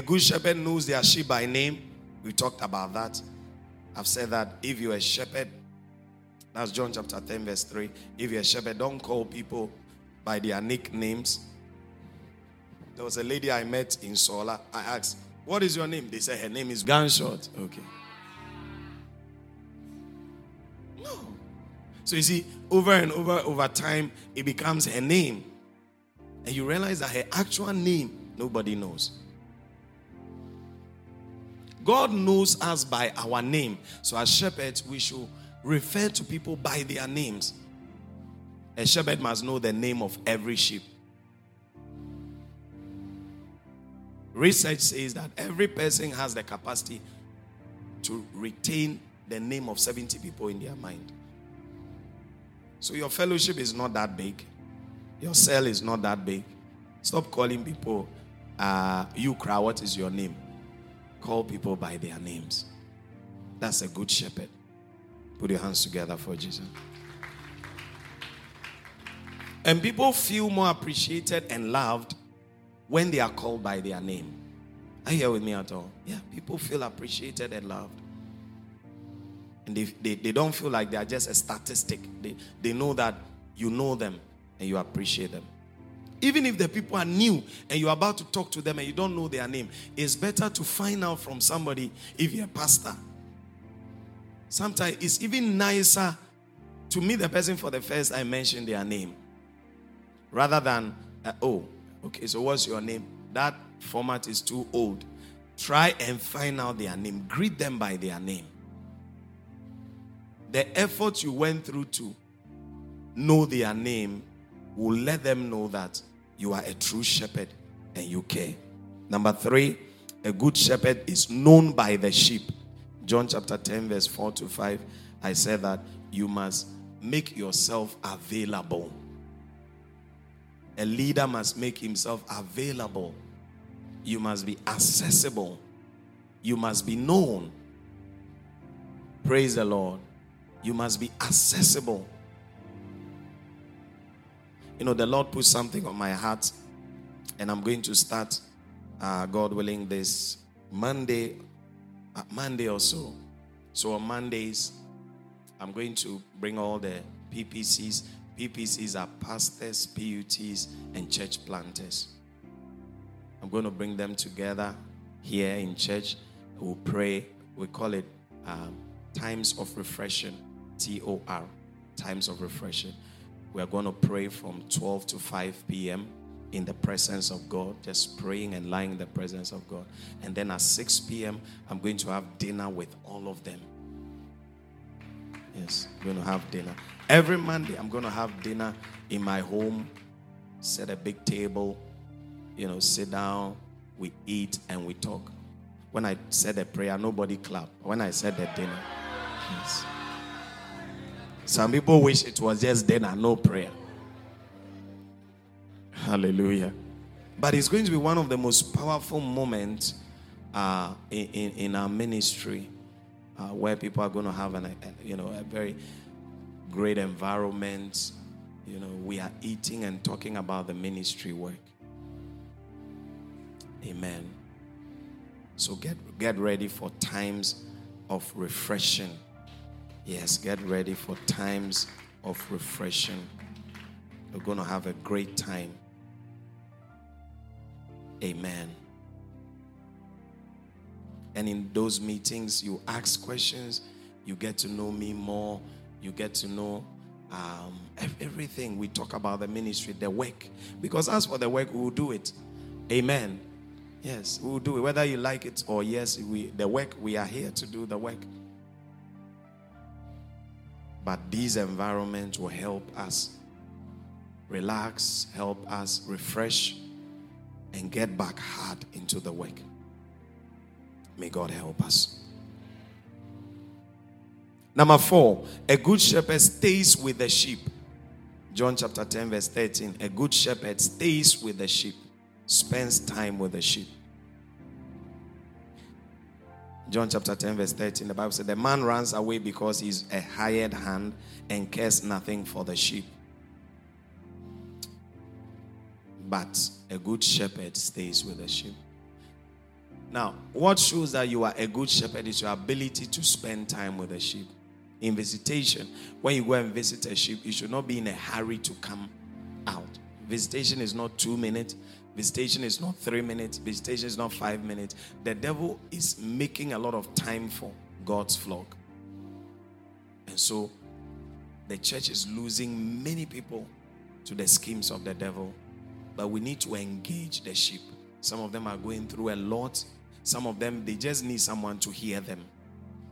A good shepherd knows their sheep by name. We talked about that. I've said that if you're a shepherd, that's John chapter 10, verse 3. If you're a shepherd, don't call people by their nicknames. There was a lady I met in Sola. I asked, What is your name? They said her name is Gunshot. Okay. No. So you see, over and over, over time, it becomes her name. And you realize that her actual name, nobody knows. God knows us by our name. So, as shepherds, we should refer to people by their names. A shepherd must know the name of every sheep. Research says that every person has the capacity to retain the name of 70 people in their mind. So, your fellowship is not that big, your cell is not that big. Stop calling people, uh, you cry, what is your name? Call people by their names. That's a good shepherd. Put your hands together for Jesus. And people feel more appreciated and loved when they are called by their name. Are you here with me at all? Yeah, people feel appreciated and loved. And they, they, they don't feel like they are just a statistic. They, they know that you know them and you appreciate them. Even if the people are new and you're about to talk to them and you don't know their name, it's better to find out from somebody if you're a pastor. Sometimes it's even nicer to meet the person for the first I mention their name rather than, uh, oh, okay, so what's your name? That format is too old. Try and find out their name, greet them by their name. The effort you went through to know their name will let them know that you are a true shepherd and you care. Number three, a good shepherd is known by the sheep. John chapter 10, verse 4 to 5, I said that you must make yourself available. A leader must make himself available. You must be accessible. You must be known. Praise the Lord. You must be accessible. You know, the Lord put something on my heart, and I'm going to start, uh, God willing, this Monday, uh, Monday or so. So on Mondays, I'm going to bring all the PPCs. PPCs are pastors, PUTs, and church planters. I'm going to bring them together here in church. We'll pray. We call it um, times of refreshing. T O R. Times of refreshing. We are going to pray from 12 to 5 p.m. in the presence of God, just praying and lying in the presence of God. And then at 6 p.m., I'm going to have dinner with all of them. Yes, I'm going to have dinner. Every Monday, I'm going to have dinner in my home, set a big table, you know, sit down, we eat, and we talk. When I said the prayer, nobody clapped. When I said the dinner, yes. Some people wish it was just dinner, no prayer. Hallelujah. But it's going to be one of the most powerful moments uh, in, in, in, our ministry uh, where people are going to have an, a, you know, a very great environment. You know, we are eating and talking about the ministry work. Amen. So get, get ready for times of refreshing Yes, get ready for times of refreshing. You're going to have a great time. Amen. And in those meetings, you ask questions, you get to know me more, you get to know um, everything. We talk about the ministry, the work. Because as for the work, we will do it. Amen. Yes, we will do it. Whether you like it or yes, we the work, we are here to do the work. But these environments will help us relax, help us refresh, and get back hard into the work. May God help us. Number four, a good shepherd stays with the sheep. John chapter 10, verse 13. A good shepherd stays with the sheep, spends time with the sheep. John chapter 10, verse 13, the Bible said, The man runs away because he's a hired hand and cares nothing for the sheep. But a good shepherd stays with the sheep. Now, what shows that you are a good shepherd is your ability to spend time with the sheep. In visitation, when you go and visit a sheep, you should not be in a hurry to come out. Visitation is not two minutes, visitation is not three minutes, visitation is not five minutes. The devil is making a lot of time for God's flock. And so the church is losing many people to the schemes of the devil. But we need to engage the sheep. Some of them are going through a lot some of them, they just need someone to hear them.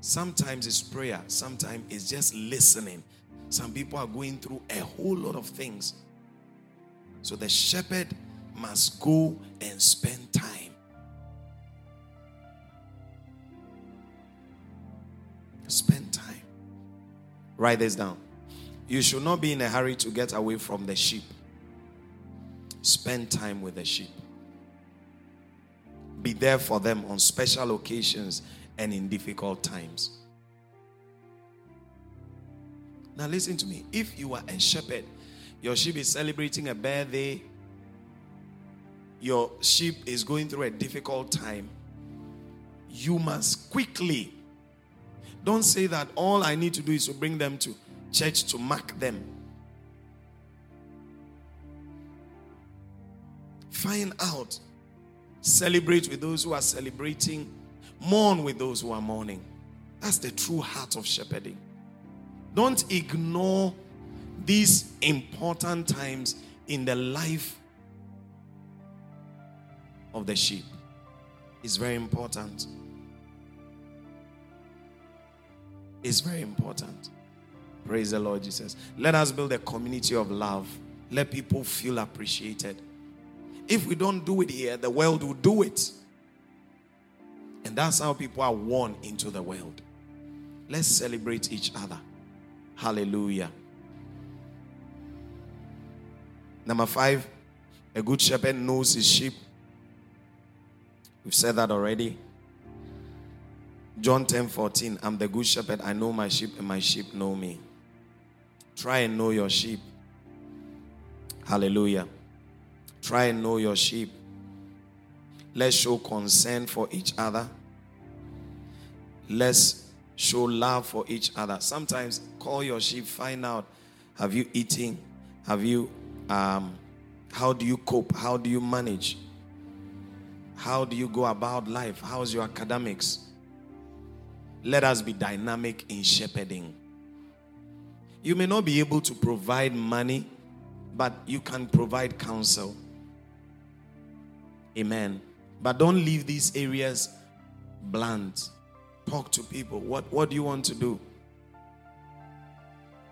Sometimes it's prayer, sometimes it's just listening. Some people are going through a whole lot of things. So the shepherd must go and spend time. Spend time. Write this down. You should not be in a hurry to get away from the sheep. Spend time with the sheep be there for them on special occasions and in difficult times. Now, listen to me. If you are a shepherd, your sheep is celebrating a birthday, your sheep is going through a difficult time, you must quickly. Don't say that all I need to do is to bring them to church to mark them. Find out Celebrate with those who are celebrating. Mourn with those who are mourning. That's the true heart of shepherding. Don't ignore these important times in the life of the sheep. is very important. It's very important. Praise the Lord Jesus. Let us build a community of love. Let people feel appreciated. If we don't do it here, the world will do it. And that's how people are won into the world. Let's celebrate each other. Hallelujah. Number five, a good shepherd knows his sheep. We've said that already. John 10 14, I'm the good shepherd. I know my sheep, and my sheep know me. Try and know your sheep. Hallelujah. Try and know your sheep. Let's show concern for each other. Let's show love for each other. Sometimes call your sheep, find out have you eaten? Have you, um, how do you cope? How do you manage? How do you go about life? How's your academics? Let us be dynamic in shepherding. You may not be able to provide money, but you can provide counsel. Amen. But don't leave these areas bland. Talk to people. What, what do you want to do?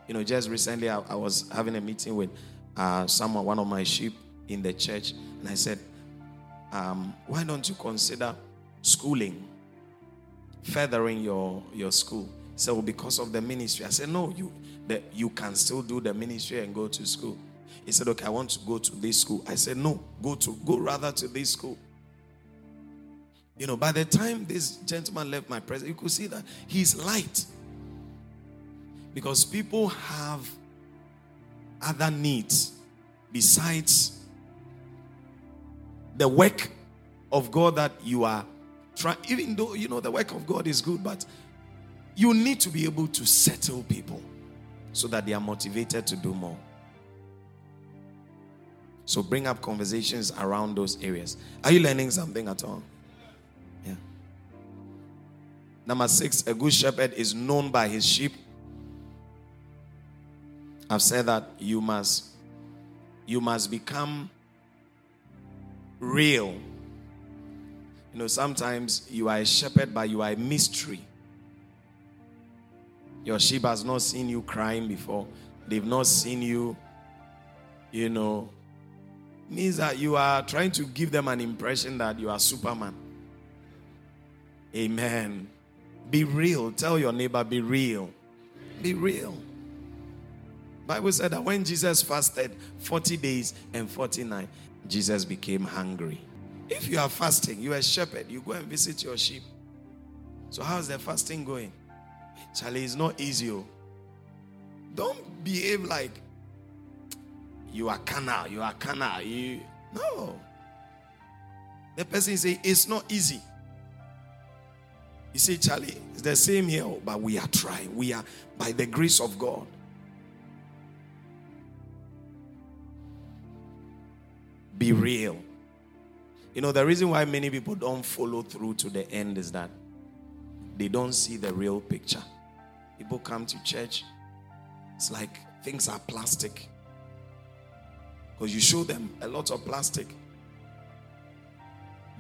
You know, just recently I, I was having a meeting with uh, someone, one of my sheep in the church, and I said, um, why don't you consider schooling, furthering your, your school? So because of the ministry. I said, no, you, the, you can still do the ministry and go to school. He said, Okay, I want to go to this school. I said, No, go to go rather to this school. You know, by the time this gentleman left my presence, you could see that he's light. Because people have other needs besides the work of God that you are trying, even though you know the work of God is good, but you need to be able to settle people so that they are motivated to do more. So bring up conversations around those areas. Are you learning something at all? Yeah. Number six, a good shepherd is known by his sheep. I've said that you must you must become real. You know, sometimes you are a shepherd, but you are a mystery. Your sheep has not seen you crying before. They've not seen you, you know, means that you are trying to give them an impression that you are Superman. Amen. Be real. Tell your neighbor, be real. Be real. Bible said that when Jesus fasted 40 days and 49, Jesus became hungry. If you are fasting, you are a shepherd, you go and visit your sheep. So how's the fasting going? Charlie, it's not easy. Oh. Don't behave like you are carnal, you are carnal. You no. The person say it's not easy. You see, Charlie, it's the same here, oh, but we are trying. We are, by the grace of God. Be real. You know, the reason why many people don't follow through to the end is that they don't see the real picture. People come to church, it's like things are plastic. Because you show them a lot of plastic.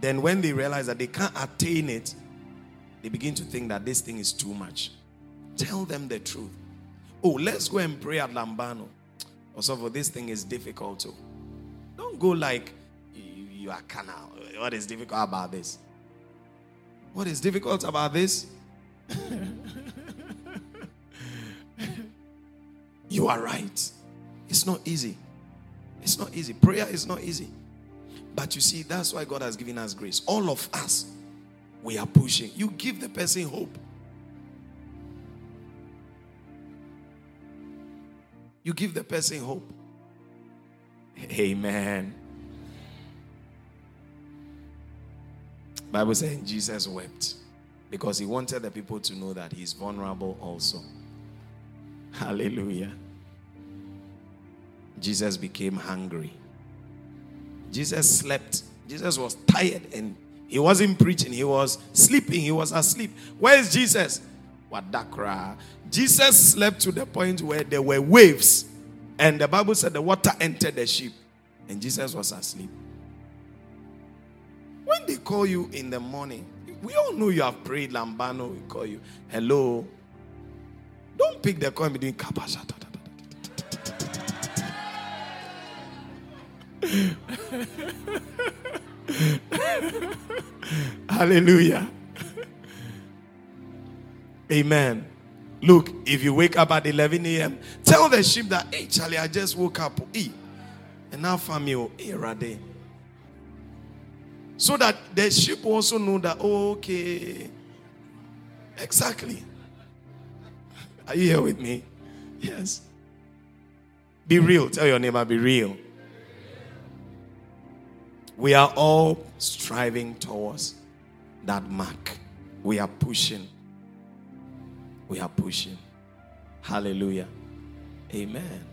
Then, when they realize that they can't attain it, they begin to think that this thing is too much. Tell them the truth. Oh, let's go and pray at Lambano. Also, for this thing is difficult too. Don't go like you, you are canal. What is difficult about this? What is difficult about this? you are right. It's not easy. It's not easy. Prayer is not easy. But you see, that's why God has given us grace. All of us, we are pushing. You give the person hope. You give the person hope. Amen. Bible saying Jesus wept because he wanted the people to know that he's vulnerable also. Hallelujah. Jesus became hungry. Jesus slept. Jesus was tired and he wasn't preaching, he was sleeping, he was asleep. Where is Jesus? Wadakra. Jesus slept to the point where there were waves, and the Bible said the water entered the ship, and Jesus was asleep. When they call you in the morning, we all know you have prayed Lambano, we call you. Hello. Don't pick the call and be doing kapashata. Hallelujah. Amen. Look, if you wake up at 11 a.m., tell the sheep that, hey, Charlie, I just woke up. E. And now, family, hey, Rade. So that the sheep also know that, oh, okay. Exactly. Are you here with me? Yes. Be real. Tell your neighbor, be real. We are all striving towards that mark. We are pushing. We are pushing. Hallelujah. Amen.